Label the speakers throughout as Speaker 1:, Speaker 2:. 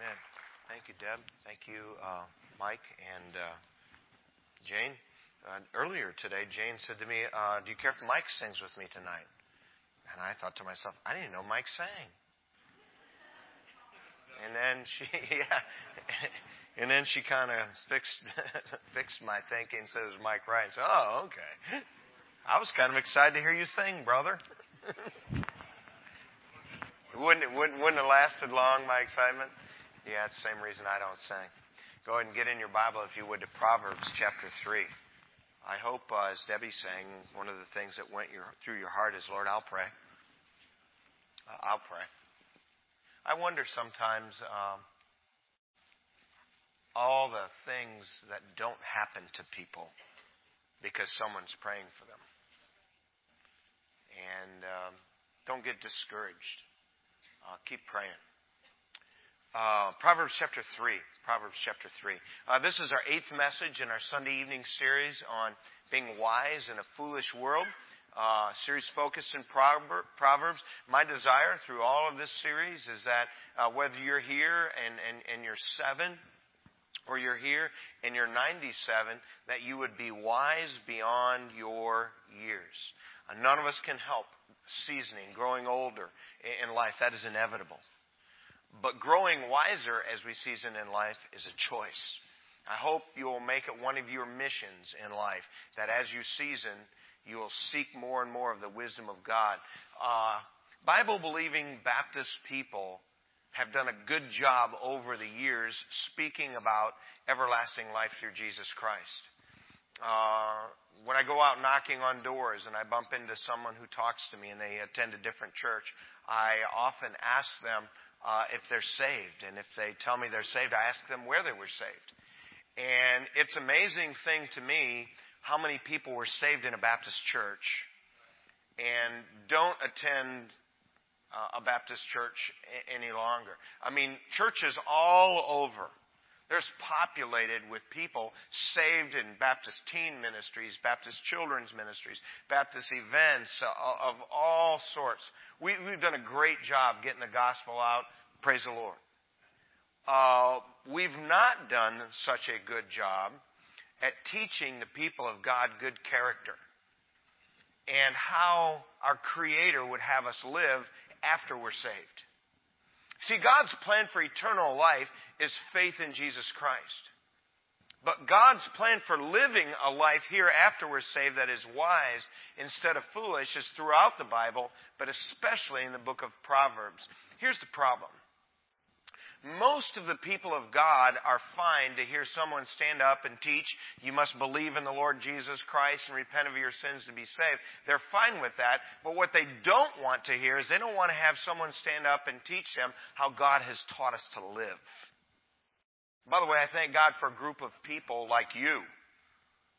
Speaker 1: Amen. Thank you, Deb. Thank you, uh, Mike and uh, Jane. Uh, earlier today, Jane said to me, uh, "Do you care if Mike sings with me tonight?" And I thought to myself, "I didn't know Mike sang." And then she, yeah, and then she kind of fixed fixed my thinking. Says Mike Ryan. So, oh, okay. I was kind of excited to hear you sing, brother. it wouldn't, it wouldn't wouldn't have lasted long. My excitement. Yeah, it's the same reason I don't sing. Go ahead and get in your Bible, if you would, to Proverbs chapter 3. I hope, uh, as Debbie sang, one of the things that went your, through your heart is, Lord, I'll pray. Uh, I'll pray. I wonder sometimes um, all the things that don't happen to people because someone's praying for them. And um, don't get discouraged. Uh, keep praying. Uh, Proverbs chapter 3. Proverbs chapter 3. Uh, this is our eighth message in our Sunday evening series on being wise in a foolish world. Uh, series focused in Proverbs. My desire through all of this series is that uh, whether you're here and, and, and you're seven, or you're here and you're 97, that you would be wise beyond your years. Uh, none of us can help seasoning, growing older in life. That is inevitable. But growing wiser as we season in life is a choice. I hope you will make it one of your missions in life that as you season, you will seek more and more of the wisdom of God. Uh, Bible believing Baptist people have done a good job over the years speaking about everlasting life through Jesus Christ. Uh, when I go out knocking on doors and I bump into someone who talks to me and they attend a different church, I often ask them, if they're saved. And if they tell me they're saved, I ask them where they were saved. And it's amazing thing to me how many people were saved in a Baptist church and don't attend uh, a Baptist church any longer. I mean, churches all over there's populated with people saved in Baptist teen ministries, Baptist children's ministries, Baptist events uh, of all sorts. We, have done a great job getting the gospel out. Praise the Lord. Uh, we've not done such a good job at teaching the people of God good character and how our Creator would have us live after we're saved. See, God's plan for eternal life is faith in Jesus Christ. But God's plan for living a life here after we're saved that is wise instead of foolish is throughout the Bible, but especially in the book of Proverbs. Here's the problem most of the people of God are fine to hear someone stand up and teach, you must believe in the Lord Jesus Christ and repent of your sins to be saved. They're fine with that. But what they don't want to hear is they don't want to have someone stand up and teach them how God has taught us to live. By the way, I thank God for a group of people like you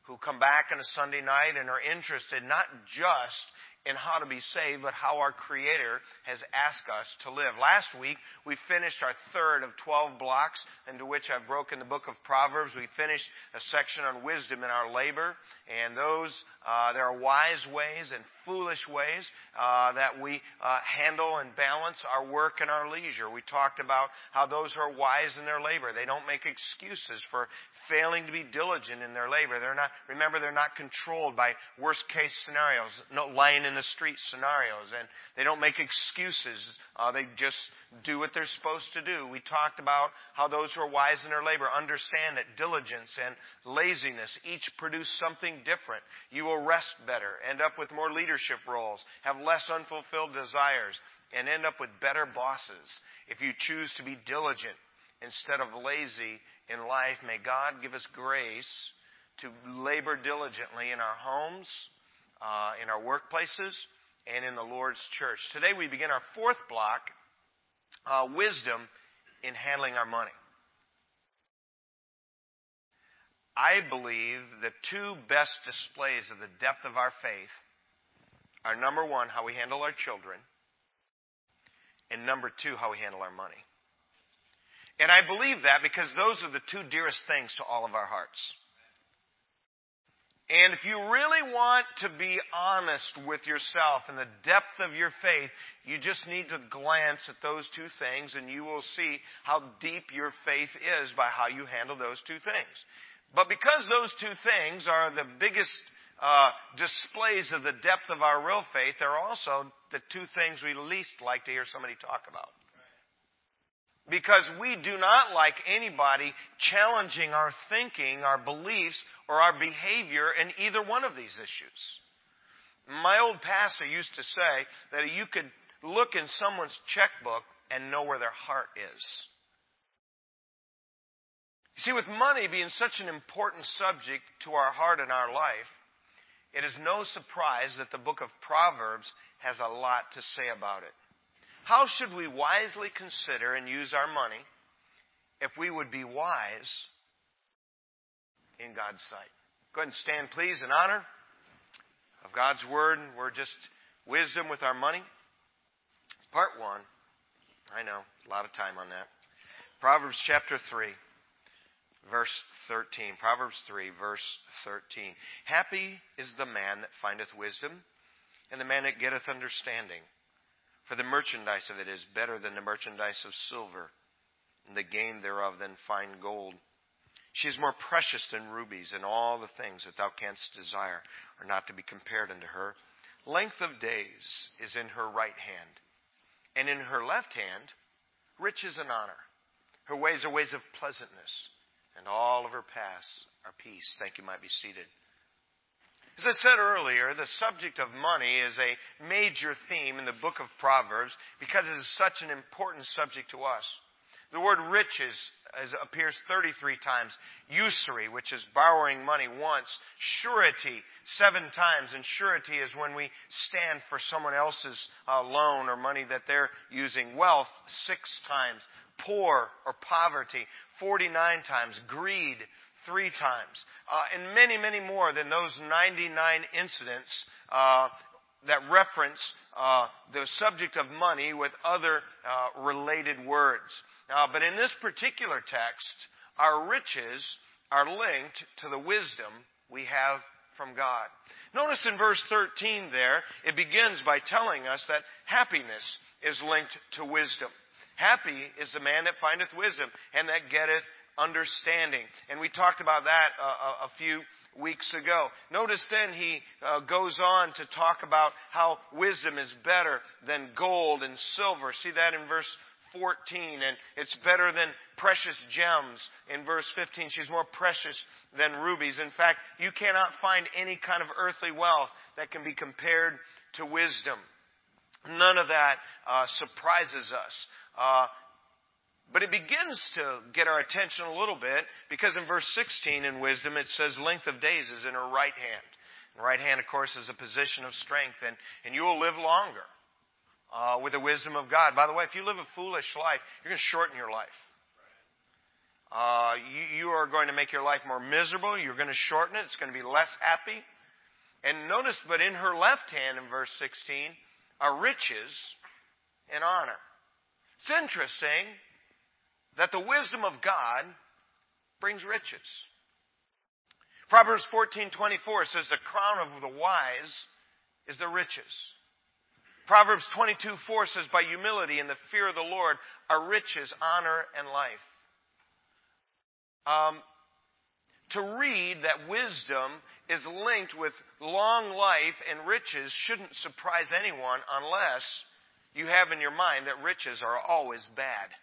Speaker 1: who come back on a Sunday night and are interested not just in how to be saved, but how our Creator has asked us to live. Last week, we finished our third of 12 blocks into which I've broken the book of Proverbs. We finished a section on wisdom in our labor, and those, uh, there are wise ways and foolish ways uh, that we uh, handle and balance our work and our leisure. We talked about how those who are wise in their labor, they don't make excuses for failing to be diligent in their labor. They're not, remember, they're not controlled by worst case scenarios, no lying in the street scenarios, and they don't make excuses. Uh, they just do what they're supposed to do. We talked about how those who are wise in their labor understand that diligence and laziness each produce something different. You will rest better, end up with more leadership roles, have less unfulfilled desires, and end up with better bosses if you choose to be diligent instead of lazy in life. May God give us grace to labor diligently in our homes, uh, in our workplaces, and in the Lord's church. Today we begin our fourth block uh, wisdom in handling our money. I believe the two best displays of the depth of our faith are number one, how we handle our children, and number two, how we handle our money. And I believe that because those are the two dearest things to all of our hearts. And if you really want to be honest with yourself and the depth of your faith, you just need to glance at those two things and you will see how deep your faith is by how you handle those two things. But because those two things are the biggest uh, displays of the depth of our real faith, they're also the two things we least like to hear somebody talk about. Because we do not like anybody challenging our thinking, our beliefs, or our behavior in either one of these issues. My old pastor used to say that you could look in someone's checkbook and know where their heart is. You see, with money being such an important subject to our heart and our life, it is no surprise that the book of Proverbs has a lot to say about it. How should we wisely consider and use our money if we would be wise in God's sight? Go ahead and stand, please, in honor of God's Word. We're just wisdom with our money. Part one. I know, a lot of time on that. Proverbs chapter 3, verse 13. Proverbs 3, verse 13. Happy is the man that findeth wisdom, and the man that getteth understanding. For the merchandise of it is better than the merchandise of silver, and the gain thereof than fine gold. She is more precious than rubies, and all the things that thou canst desire are not to be compared unto her. Length of days is in her right hand, and in her left hand riches and honor. Her ways are ways of pleasantness, and all of her paths are peace. Thank you. Might be seated. As I said earlier, the subject of money is a major theme in the book of Proverbs because it is such an important subject to us. The word riches appears 33 times. Usury, which is borrowing money once. Surety, seven times. And surety is when we stand for someone else's uh, loan or money that they're using. Wealth, six times. Poor or poverty, 49 times. Greed, three times. Uh, and many, many more than those 99 incidents uh, that reference uh, the subject of money with other uh, related words. but in this particular text, our riches are linked to the wisdom we have from God. Notice in verse 13 there, it begins by telling us that happiness is linked to wisdom. Happy is the man that findeth wisdom and that getteth understanding. And we talked about that a, a, a few weeks ago. Notice then he uh, goes on to talk about how wisdom is better than gold and silver. See that in verse 14. And it's better than precious gems in verse 15. She's more precious than rubies. In fact, you cannot find any kind of earthly wealth that can be compared to wisdom. None of that uh, surprises us. Uh, but it begins to get our attention a little bit because in verse 16 in wisdom it says length of days is in her right hand. The right hand, of course, is a position of strength, and, and you will live longer uh, with the wisdom of God. By the way, if you live a foolish life, you're going to shorten your life. Uh, you, you are going to make your life more miserable. You're going to shorten it. It's going to be less happy. And notice, but in her left hand in verse 16 are riches and honor. It's interesting that the wisdom of God brings riches. Proverbs 14:24 says the crown of the wise is the riches. Proverbs 22:4 says by humility and the fear of the Lord are riches, honor, and life. Um, to read that wisdom is linked with long life and riches shouldn't surprise anyone unless you have in your mind that riches are always bad.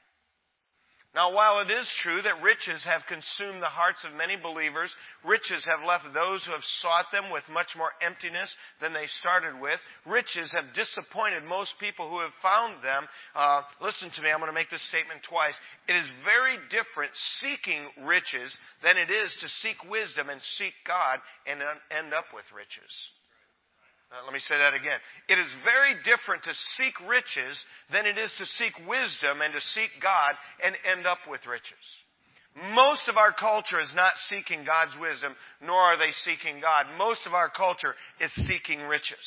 Speaker 1: Now, while it is true that riches have consumed the hearts of many believers, riches have left those who have sought them with much more emptiness than they started with. Riches have disappointed most people who have found them. Uh, listen to me, I'm going to make this statement twice. It is very different seeking riches than it is to seek wisdom and seek God and end up with riches. Uh, let me say that again. It is very different to seek riches than it is to seek wisdom and to seek God and end up with riches. Most of our culture is not seeking God's wisdom, nor are they seeking God. Most of our culture is seeking riches.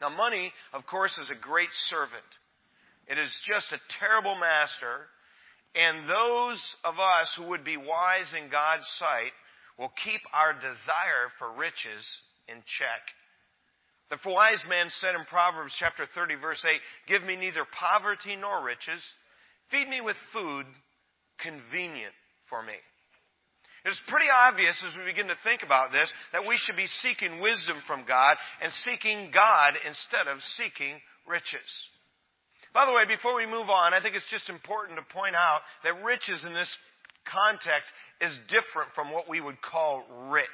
Speaker 1: Now, money, of course, is a great servant. It is just a terrible master. And those of us who would be wise in God's sight will keep our desire for riches in check. The wise man said in Proverbs chapter 30 verse 8, Give me neither poverty nor riches. Feed me with food convenient for me. It's pretty obvious as we begin to think about this that we should be seeking wisdom from God and seeking God instead of seeking riches. By the way, before we move on, I think it's just important to point out that riches in this context is different from what we would call rich.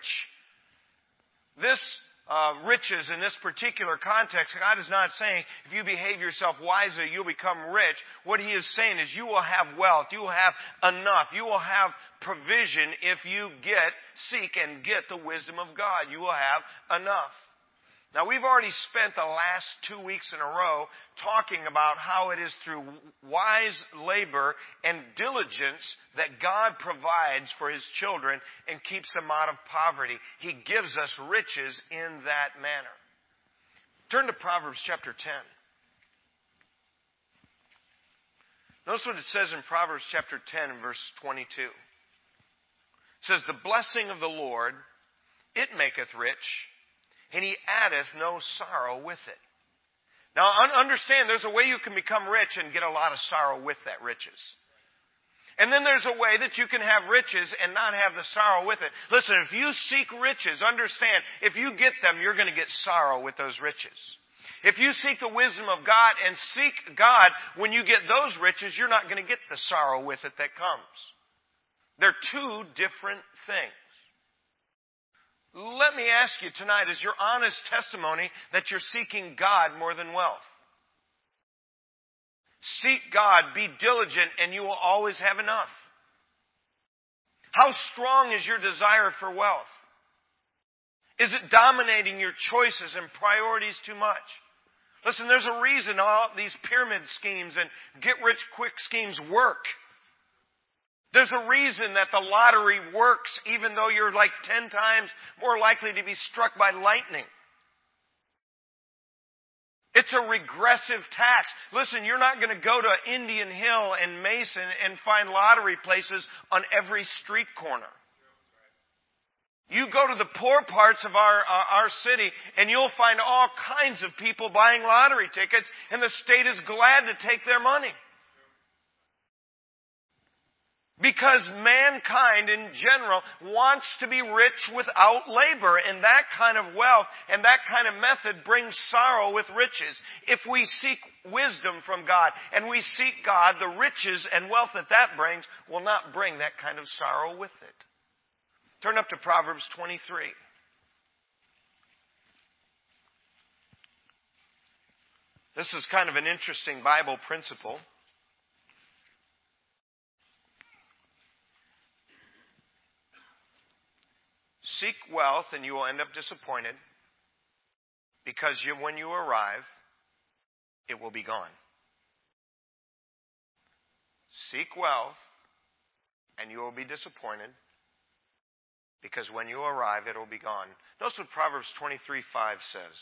Speaker 1: This uh, riches in this particular context, God is not saying if you behave yourself wisely, you'll become rich. What He is saying is you will have wealth, you will have enough, you will have provision if you get, seek and get the wisdom of God. You will have enough. Now, we've already spent the last two weeks in a row talking about how it is through wise labor and diligence that God provides for His children and keeps them out of poverty. He gives us riches in that manner. Turn to Proverbs chapter 10. Notice what it says in Proverbs chapter 10 verse 22. It says, The blessing of the Lord, it maketh rich and he addeth no sorrow with it. Now, understand there's a way you can become rich and get a lot of sorrow with that riches. And then there's a way that you can have riches and not have the sorrow with it. Listen, if you seek riches, understand, if you get them, you're going to get sorrow with those riches. If you seek the wisdom of God and seek God when you get those riches, you're not going to get the sorrow with it that comes. They're two different things. Let me ask you tonight is your honest testimony that you're seeking God more than wealth? Seek God, be diligent, and you will always have enough. How strong is your desire for wealth? Is it dominating your choices and priorities too much? Listen, there's a reason all these pyramid schemes and get rich quick schemes work. There's a reason that the lottery works even though you're like 10 times more likely to be struck by lightning. It's a regressive tax. Listen, you're not going to go to Indian Hill and Mason and find lottery places on every street corner. You go to the poor parts of our, uh, our city and you'll find all kinds of people buying lottery tickets and the state is glad to take their money. Because mankind in general wants to be rich without labor, and that kind of wealth and that kind of method brings sorrow with riches. If we seek wisdom from God and we seek God, the riches and wealth that that brings will not bring that kind of sorrow with it. Turn up to Proverbs 23. This is kind of an interesting Bible principle. Seek wealth and you will end up disappointed because you, when you arrive, it will be gone. Seek wealth and you will be disappointed because when you arrive, it will be gone. Notice what Proverbs 23 5 says.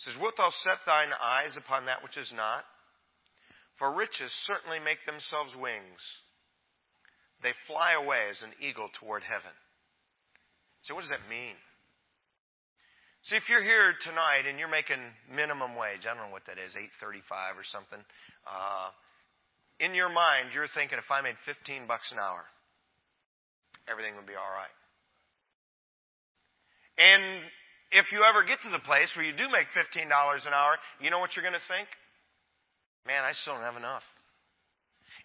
Speaker 1: It says, Wilt thou set thine eyes upon that which is not? For riches certainly make themselves wings. They fly away as an eagle toward heaven. So, what does that mean? See, if you're here tonight and you're making minimum wage, I don't know what that is, eight thirty-five or something. Uh, in your mind, you're thinking, if I made fifteen bucks an hour, everything would be all right. And if you ever get to the place where you do make fifteen dollars an hour, you know what you're going to think? Man, I still don't have enough.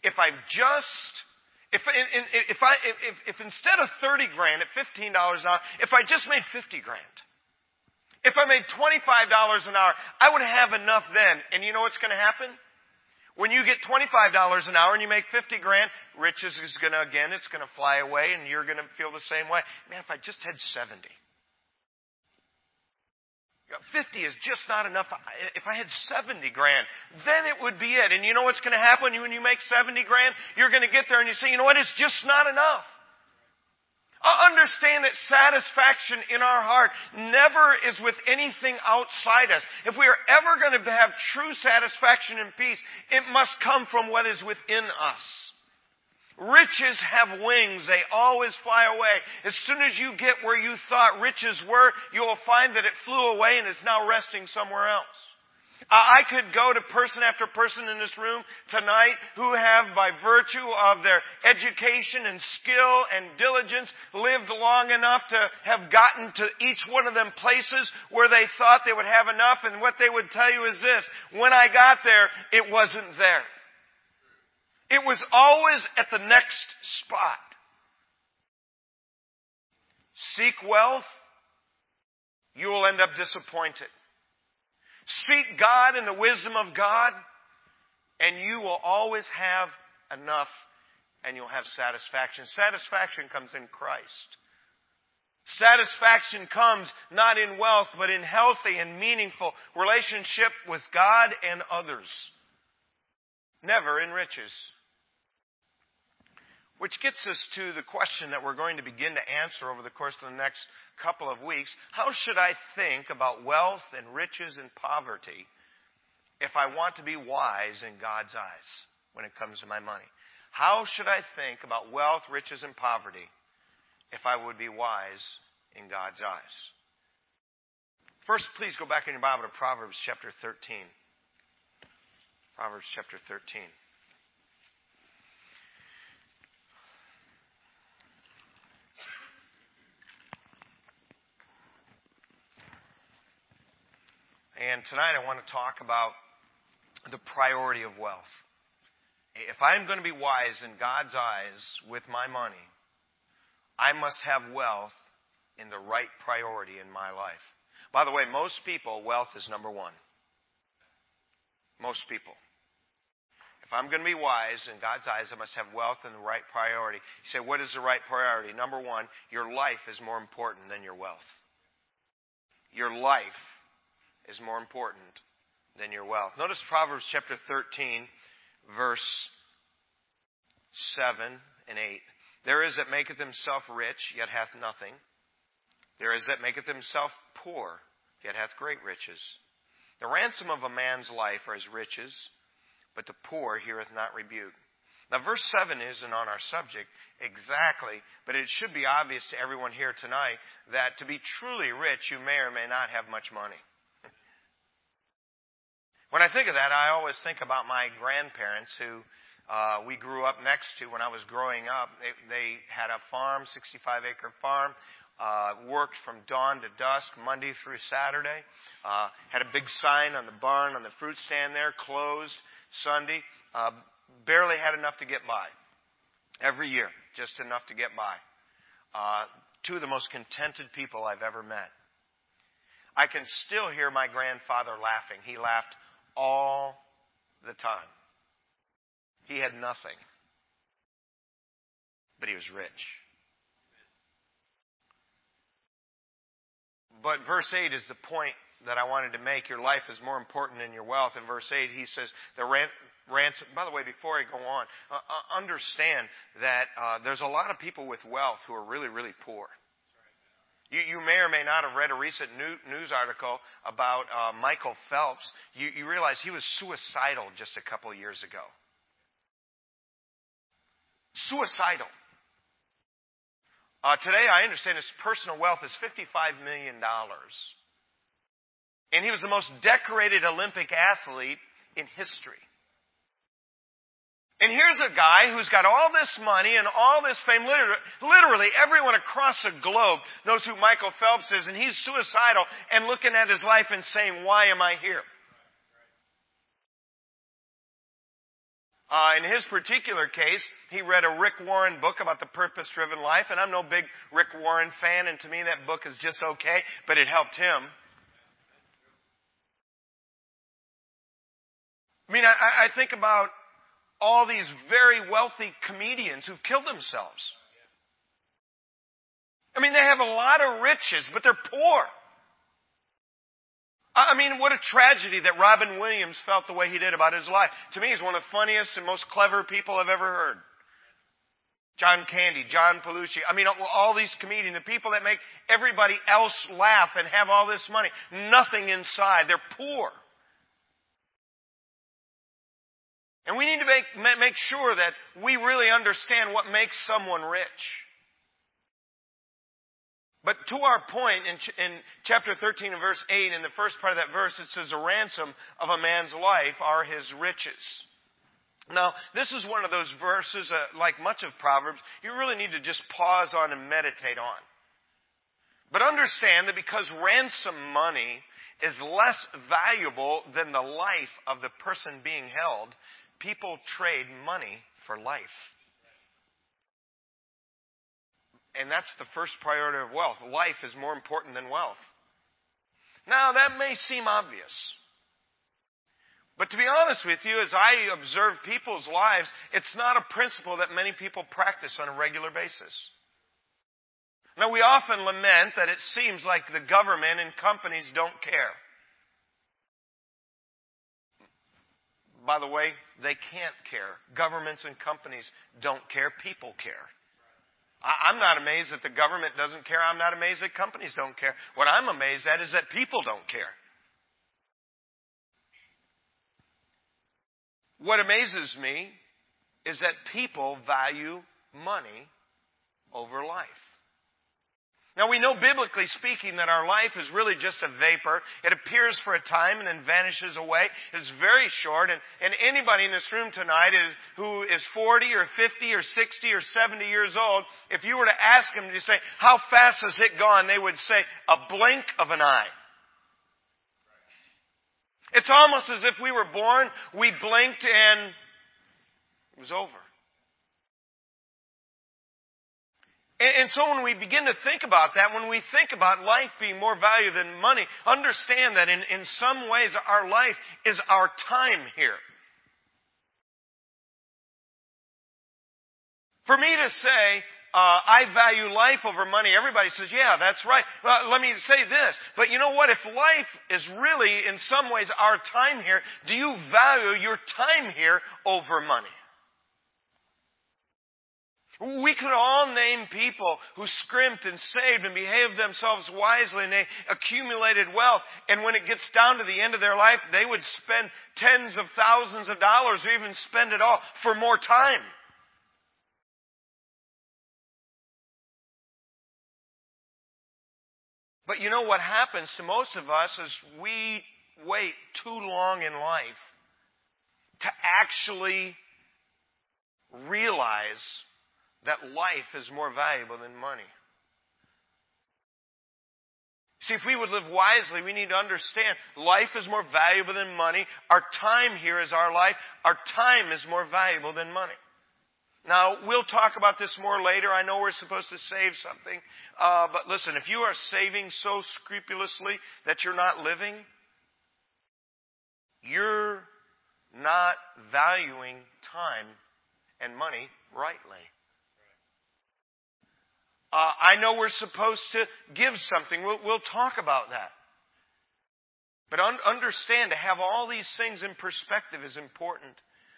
Speaker 1: If I just if, if, I, if, if instead of 30 grand at $15 an hour, if I just made 50 grand, if I made $25 an hour, I would have enough then. And you know what's going to happen? When you get $25 an hour and you make 50 grand, riches is going to, again, it's going to fly away and you're going to feel the same way. Man, if I just had 70. 50 is just not enough. If I had 70 grand, then it would be it. And you know what's going to happen when you make 70 grand? You're going to get there and you say, you know what? It's just not enough. I understand that satisfaction in our heart never is with anything outside us. If we are ever going to have true satisfaction and peace, it must come from what is within us. Riches have wings. They always fly away. As soon as you get where you thought riches were, you will find that it flew away and is now resting somewhere else. I could go to person after person in this room tonight who have, by virtue of their education and skill and diligence, lived long enough to have gotten to each one of them places where they thought they would have enough. And what they would tell you is this, when I got there, it wasn't there. It was always at the next spot. Seek wealth, you will end up disappointed. Seek God and the wisdom of God, and you will always have enough and you'll have satisfaction. Satisfaction comes in Christ. Satisfaction comes not in wealth, but in healthy and meaningful relationship with God and others. Never in riches. Which gets us to the question that we're going to begin to answer over the course of the next couple of weeks. How should I think about wealth and riches and poverty if I want to be wise in God's eyes when it comes to my money? How should I think about wealth, riches, and poverty if I would be wise in God's eyes? First, please go back in your Bible to Proverbs chapter 13. Proverbs chapter 13. And tonight I want to talk about the priority of wealth. If I'm going to be wise in God's eyes with my money, I must have wealth in the right priority in my life. By the way, most people, wealth is number one. Most people. If I'm going to be wise in God's eyes, I must have wealth in the right priority. You say, what is the right priority? Number one, your life is more important than your wealth. Your life is more important than your wealth. Notice Proverbs chapter 13, verse 7 and 8. There is that maketh himself rich, yet hath nothing. There is that maketh himself poor, yet hath great riches. The ransom of a man's life are his riches, but the poor heareth not rebuke. Now, verse 7 isn't on our subject exactly, but it should be obvious to everyone here tonight that to be truly rich, you may or may not have much money. When I think of that, I always think about my grandparents who uh, we grew up next to when I was growing up. They, they had a farm, 65 acre farm, uh, worked from dawn to dusk, Monday through Saturday. Uh, had a big sign on the barn, on the fruit stand there, closed Sunday. Uh, barely had enough to get by. Every year, just enough to get by. Uh, two of the most contented people I've ever met. I can still hear my grandfather laughing. He laughed all the time. He had nothing, but he was rich. But verse 8 is the point that I wanted to make. Your life is more important than your wealth. In verse 8, he says, the ransom. By the way, before I go on, uh, uh, understand that uh, there's a lot of people with wealth who are really, really poor. You, you may or may not have read a recent new, news article about uh, Michael Phelps. You, you realize he was suicidal just a couple years ago. Suicidal. Uh, today, I understand his personal wealth is $55 million. And he was the most decorated Olympic athlete in history. And here's a guy who's got all this money and all this fame. Literally, everyone across the globe knows who Michael Phelps is, and he's suicidal and looking at his life and saying, Why am I here? Uh, in his particular case, he read a Rick Warren book about the purpose driven life, and I'm no big Rick Warren fan, and to me that book is just okay, but it helped him. I mean, I, I think about all these very wealthy comedians who've killed themselves. I mean, they have a lot of riches, but they're poor. I mean, what a tragedy that Robin Williams felt the way he did about his life. To me, he's one of the funniest and most clever people I've ever heard. John Candy, John Belushi. I mean, all these comedians, the people that make everybody else laugh and have all this money. Nothing inside. They're poor. And we need to make, make sure that we really understand what makes someone rich. But to our point in, in chapter 13 and verse 8, in the first part of that verse, it says, The ransom of a man's life are his riches. Now, this is one of those verses, uh, like much of Proverbs, you really need to just pause on and meditate on. But understand that because ransom money is less valuable than the life of the person being held, people trade money for life. And that's the first priority of wealth. Life is more important than wealth. Now, that may seem obvious. But to be honest with you, as I observe people's lives, it's not a principle that many people practice on a regular basis. Now, we often lament that it seems like the government and companies don't care. By the way, they can't care. Governments and companies don't care. People care. I'm not amazed that the government doesn't care. I'm not amazed that companies don't care. What I'm amazed at is that people don't care. What amazes me is that people value money over life. Now we know biblically speaking that our life is really just a vapor. It appears for a time and then vanishes away. It's very short and, and anybody in this room tonight is, who is 40 or 50 or 60 or 70 years old, if you were to ask them to say, how fast has it gone? They would say, a blink of an eye. It's almost as if we were born, we blinked and it was over. And, so when we begin to think about that, when we think about life being more value than money, understand that in, in some ways our life is our time here. For me to say, uh, I value life over money. Everybody says, yeah, that's right. Well, let me say this. But you know what? If life is really, in some ways, our time here, do you value your time here over money? We could all name people who scrimped and saved and behaved themselves wisely and they accumulated wealth. And when it gets down to the end of their life, they would spend tens of thousands of dollars or even spend it all for more time. But you know what happens to most of us is we wait too long in life to actually realize that life is more valuable than money. See, if we would live wisely, we need to understand life is more valuable than money. Our time here is our life. Our time is more valuable than money. Now, we'll talk about this more later. I know we're supposed to save something. Uh, but listen, if you are saving so scrupulously that you're not living, you're not valuing time and money rightly. Uh, I know we're supposed to give something. We'll, we'll talk about that. But un- understand to have all these things in perspective is important.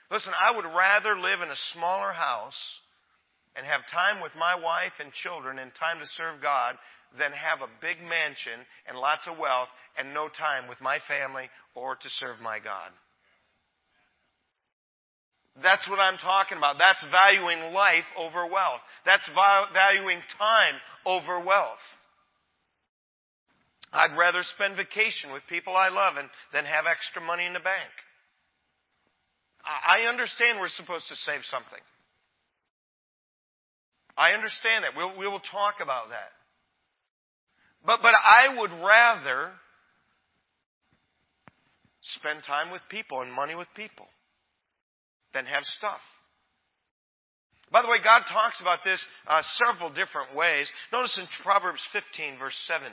Speaker 1: Listen, I would rather live in a smaller house and have time with my wife and children and time to serve God than have a big mansion and lots of wealth and no time with my family or to serve my God. That's what I'm talking about. That's valuing life over wealth. That's valuing time over wealth. I'd rather spend vacation with people I love and, than have extra money in the bank. I understand we're supposed to save something. I understand that. We'll, we will talk about that. But, but I would rather spend time with people and money with people than have stuff. By the way, God talks about this uh, several different ways. Notice in Proverbs 15, verse 17.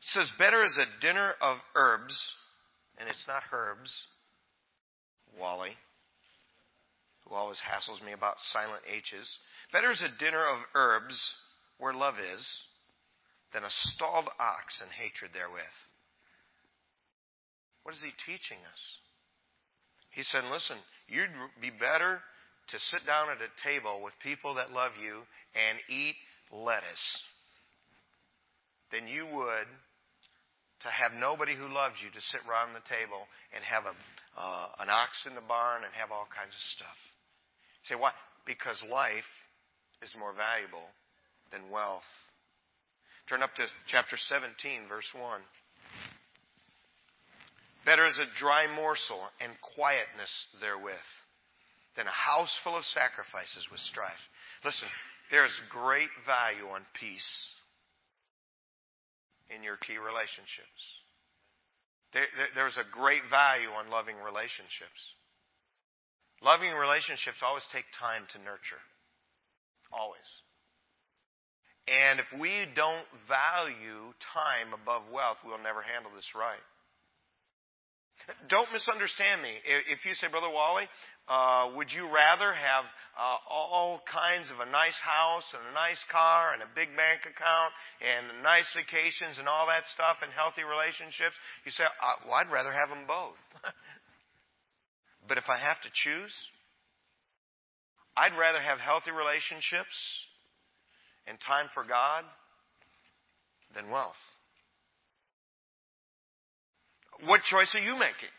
Speaker 1: It says, Better is a dinner of herbs, and it's not herbs, Wally, who always hassles me about silent H's. Better is a dinner of herbs where love is than a stalled ox and hatred therewith. What is he teaching us? He said, Listen, you'd be better to sit down at a table with people that love you and eat lettuce than you would to have nobody who loves you to sit around the table and have a, uh, an ox in the barn and have all kinds of stuff. You say, why? Because life is more valuable than wealth. Turn up to chapter 17, verse 1. Better is a dry morsel and quietness therewith than a house full of sacrifices with strife. Listen, there's great value on peace in your key relationships. There, there, there's a great value on loving relationships. Loving relationships always take time to nurture. Always. And if we don't value time above wealth, we'll never handle this right. Don't misunderstand me. If you say, Brother Wally, uh, would you rather have uh, all kinds of a nice house and a nice car and a big bank account and nice vacations and all that stuff and healthy relationships? You say, uh, well, I'd rather have them both. but if I have to choose, I'd rather have healthy relationships and time for God than wealth. What choice are you making?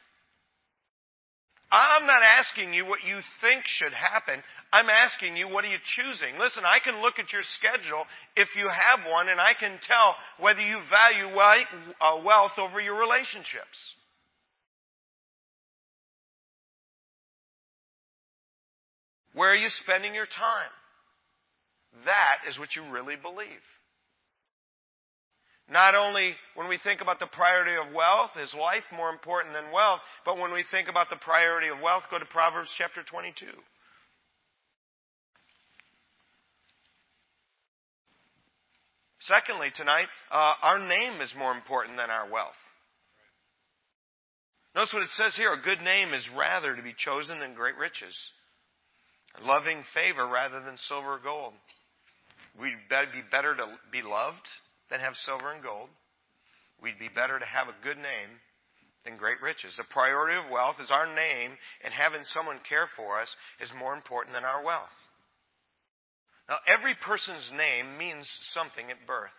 Speaker 1: I'm not asking you what you think should happen. I'm asking you, what are you choosing? Listen, I can look at your schedule if you have one, and I can tell whether you value uh, wealth over your relationships. Where are you spending your time? That is what you really believe. Not only when we think about the priority of wealth, is life more important than wealth, but when we think about the priority of wealth, go to Proverbs chapter 22. Secondly, tonight, uh, our name is more important than our wealth. Notice what it says here a good name is rather to be chosen than great riches, loving favor rather than silver or gold. We'd be better to be loved than have silver and gold. We'd be better to have a good name than great riches. The priority of wealth is our name, and having someone care for us is more important than our wealth. Now, every person's name means something at birth.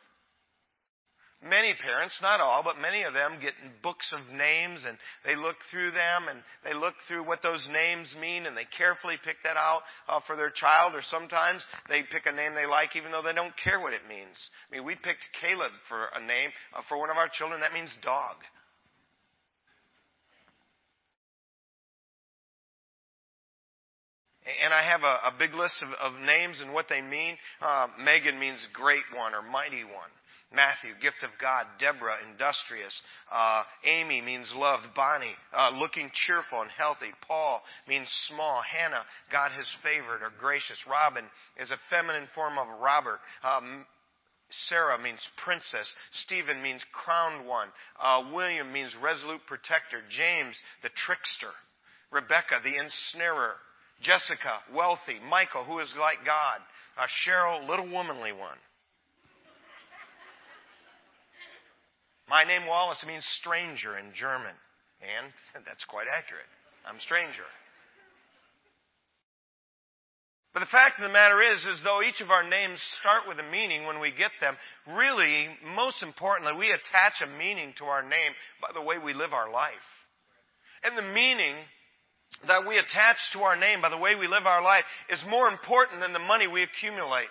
Speaker 1: Many parents, not all, but many of them get books of names and they look through them and they look through what those names mean and they carefully pick that out uh, for their child or sometimes they pick a name they like even though they don't care what it means. I mean, we picked Caleb for a name uh, for one of our children. That means dog. And I have a, a big list of, of, names and what they mean. Uh, Megan means great one or mighty one. Matthew, gift of God. Deborah, industrious. Uh, Amy means loved. Bonnie, uh, looking cheerful and healthy. Paul means small. Hannah, God has favored or gracious. Robin is a feminine form of Robert. Um, Sarah means princess. Stephen means crowned one. Uh, William means resolute protector. James, the trickster. Rebecca, the ensnarer. Jessica, wealthy. Michael, who is like God. Uh, Cheryl, little womanly one. My name Wallace means stranger in German, and that's quite accurate. I'm stranger. But the fact of the matter is, is though each of our names start with a meaning when we get them, really, most importantly, we attach a meaning to our name by the way we live our life. And the meaning that we attach to our name by the way we live our life is more important than the money we accumulate.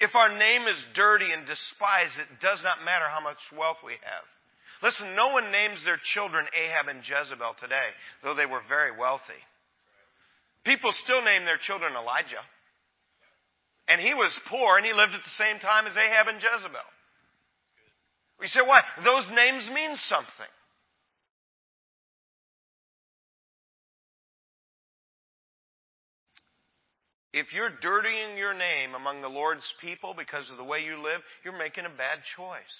Speaker 1: If our name is dirty and despised, it does not matter how much wealth we have. Listen, no one names their children Ahab and Jezebel today, though they were very wealthy. People still name their children Elijah. And he was poor and he lived at the same time as Ahab and Jezebel. We say, why? Those names mean something. If you're dirtying your name among the Lord's people because of the way you live, you're making a bad choice.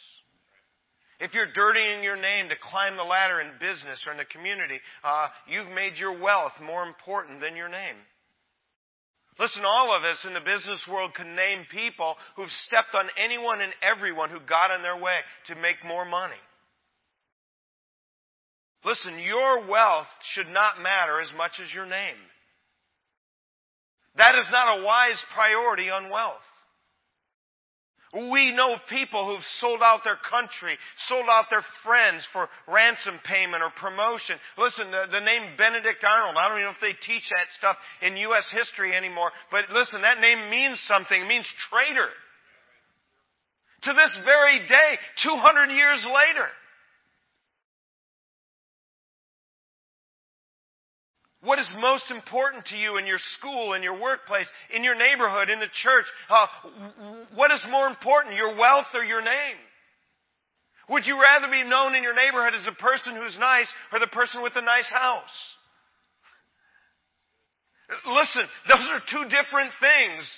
Speaker 1: If you're dirtying your name to climb the ladder in business or in the community, uh, you've made your wealth more important than your name. Listen, all of us in the business world can name people who've stepped on anyone and everyone who got in their way to make more money. Listen, your wealth should not matter as much as your name. That is not a wise priority on wealth. We know people who've sold out their country, sold out their friends for ransom payment or promotion. Listen, the, the, name Benedict Arnold, I don't even know if they teach that stuff in U.S. history anymore, but listen, that name means something. It means traitor. To this very day, 200 years later. What is most important to you in your school, in your workplace, in your neighborhood, in the church? Uh, what is more important, your wealth or your name? Would you rather be known in your neighborhood as a person who's nice or the person with a nice house? Listen, those are two different things.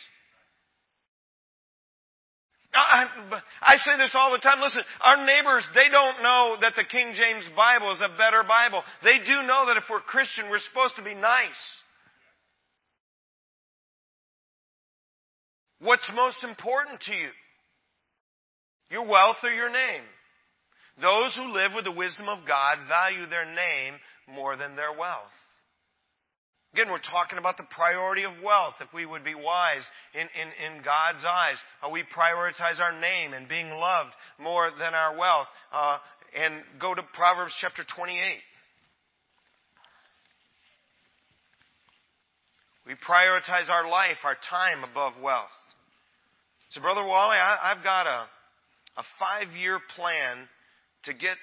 Speaker 1: I, I say this all the time. Listen, our neighbors, they don't know that the King James Bible is a better Bible. They do know that if we're Christian, we're supposed to be nice. What's most important to you? Your wealth or your name? Those who live with the wisdom of God value their name more than their wealth. Again, we're talking about the priority of wealth. If we would be wise in, in, in God's eyes, uh, we prioritize our name and being loved more than our wealth. Uh, and go to Proverbs chapter 28. We prioritize our life, our time above wealth. So, Brother Wally, I, I've got a, a five year plan to get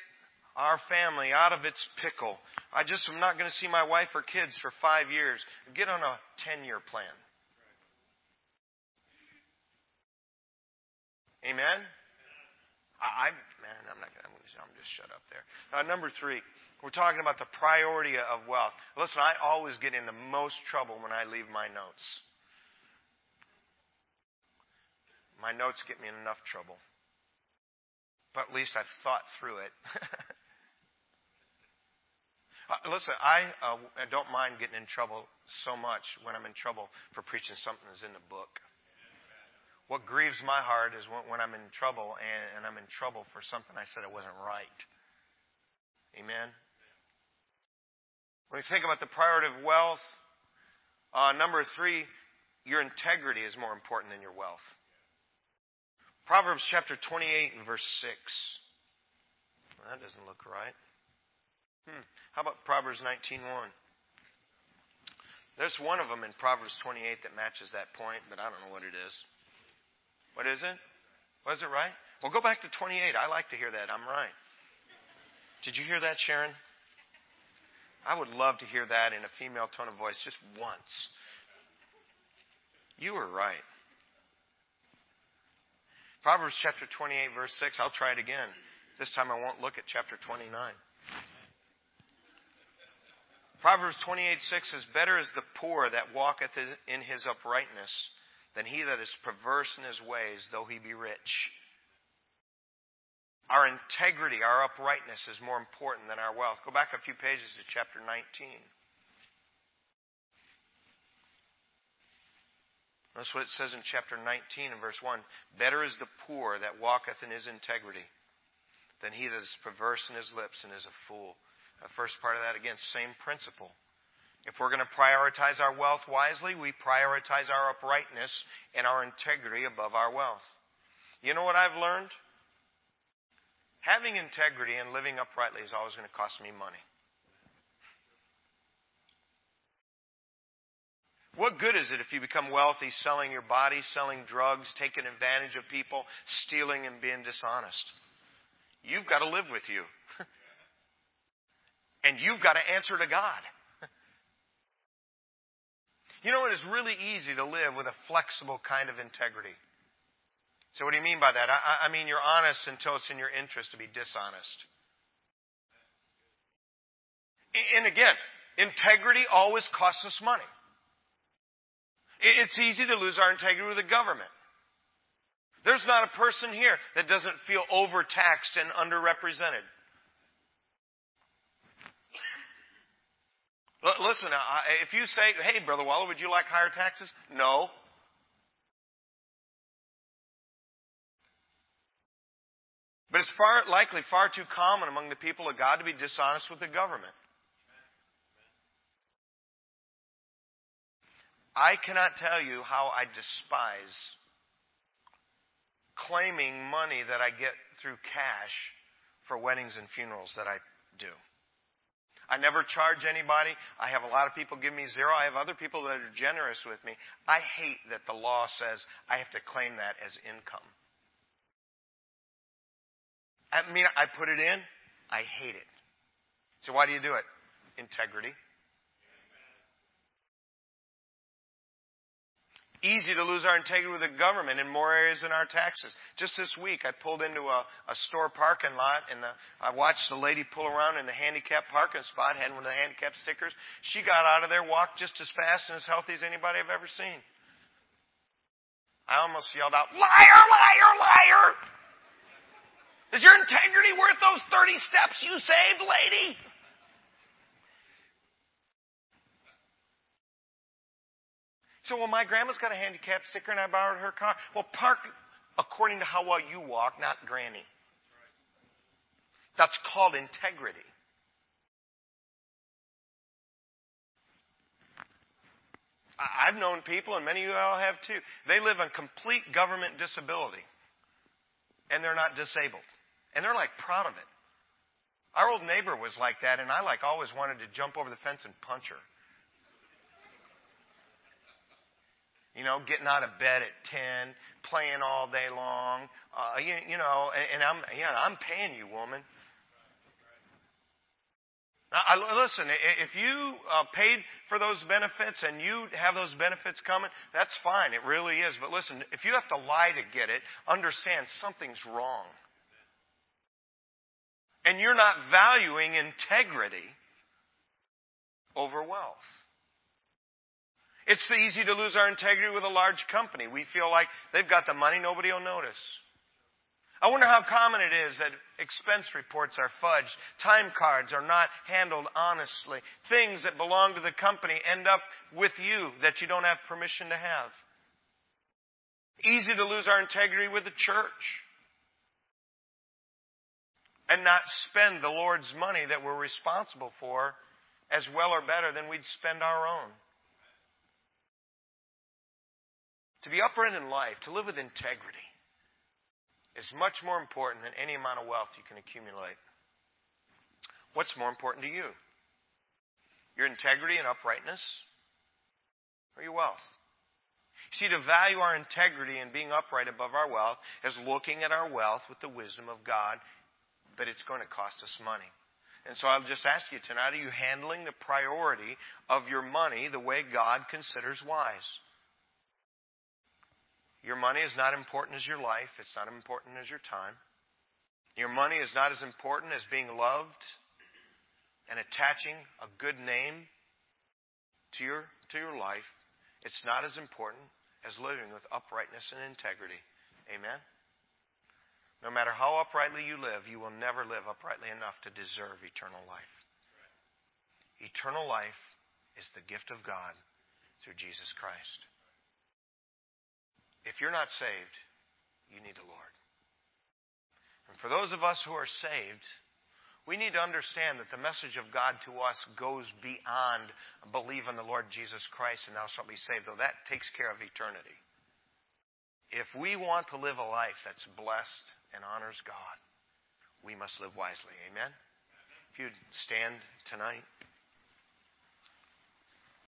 Speaker 1: our family out of its pickle. I just am not going to see my wife or kids for five years. Get on a 10 year plan. Amen? I, I man, I'm not to, I'm just shut up there. Uh, number three, we're talking about the priority of wealth. Listen, I always get into most trouble when I leave my notes. My notes get me in enough trouble. But at least I've thought through it. Uh, listen, I uh, don't mind getting in trouble so much when I'm in trouble for preaching something that's in the book. What grieves my heart is when, when I'm in trouble and, and, I'm in trouble for something I said it wasn't right. Amen? When you think about the priority of wealth, uh, number three, your integrity is more important than your wealth. Proverbs chapter 28 and verse 6. Well, that doesn't look right. Hmm. How about Proverbs 19:1? There's one of them in Proverbs 28 that matches that point, but I don't know what it is. What is it? Was it right? Well, go back to 28. I like to hear that. I'm right. Did you hear that, Sharon? I would love to hear that in a female tone of voice just once. You were right. Proverbs chapter 28, verse 6. I'll try it again. This time I won't look at chapter 29. Proverbs 28 6 says, Better is the poor that walketh in his uprightness than he that is perverse in his ways, though he be rich. Our integrity, our uprightness is more important than our wealth. Go back a few pages to chapter 19. That's what it says in chapter 19 and verse 1. Better is the poor that walketh in his integrity than he that is perverse in his lips and is a fool. The first part of that, again, same principle. If we're going to prioritize our wealth wisely, we prioritize our uprightness and our integrity above our wealth. You know what I've learned? Having integrity and living uprightly is always going to cost me money. What good is it if you become wealthy selling your body, selling drugs, taking advantage of people, stealing and being dishonest? You've got to live with you. And you've got to answer to God. You know, it is really easy to live with a flexible kind of integrity. So, what do you mean by that? I, I mean, you're honest until it's in your interest to be dishonest. And again, integrity always costs us money. It's easy to lose our integrity with the government. There's not a person here that doesn't feel overtaxed and underrepresented. Listen, if you say, hey, Brother Waller, would you like higher taxes? No. But it's far likely far too common among the people of God to be dishonest with the government. I cannot tell you how I despise claiming money that I get through cash for weddings and funerals that I do. I never charge anybody. I have a lot of people give me zero. I have other people that are generous with me. I hate that the law says I have to claim that as income. I mean, I put it in. I hate it. So why do you do it? Integrity. Easy to lose our integrity with the government in more areas than our taxes. Just this week, I pulled into a, a store parking lot and the, I watched the lady pull around in the handicap parking spot, had one of the handicap stickers. She got out of there, walked just as fast and as healthy as anybody I've ever seen. I almost yelled out, liar, liar, liar! Is your integrity worth those 30 steps you saved, lady? So, well, my grandma's got a handicap sticker and I borrowed her car. Well, park according to how well you walk, not granny. That's called integrity. I've known people, and many of you all have too, they live on complete government disability. And they're not disabled. And they're like proud of it. Our old neighbor was like that, and I like always wanted to jump over the fence and punch her. You know, getting out of bed at 10, playing all day long. Uh, you, you know, and, and I'm, yeah, I'm paying you, woman. Now, I, listen, if you uh, paid for those benefits and you have those benefits coming, that's fine. It really is. But listen, if you have to lie to get it, understand something's wrong. And you're not valuing integrity over wealth. It's easy to lose our integrity with a large company. We feel like they've got the money, nobody will notice. I wonder how common it is that expense reports are fudged, time cards are not handled honestly, things that belong to the company end up with you that you don't have permission to have. Easy to lose our integrity with the church and not spend the Lord's money that we're responsible for as well or better than we'd spend our own. To be upright in life, to live with integrity, is much more important than any amount of wealth you can accumulate. What's more important to you? Your integrity and uprightness, or your wealth? See, to value our integrity and being upright above our wealth is looking at our wealth with the wisdom of God, but it's going to cost us money. And so I'll just ask you tonight are you handling the priority of your money the way God considers wise? Your money is not important as your life. It's not important as your time. Your money is not as important as being loved and attaching a good name to your, to your life. It's not as important as living with uprightness and integrity. Amen? No matter how uprightly you live, you will never live uprightly enough to deserve eternal life. Eternal life is the gift of God through Jesus Christ. If you're not saved, you need the Lord. And for those of us who are saved, we need to understand that the message of God to us goes beyond believe in the Lord Jesus Christ and thou shalt be saved, though that takes care of eternity. If we want to live a life that's blessed and honors God, we must live wisely. Amen? If you'd stand tonight.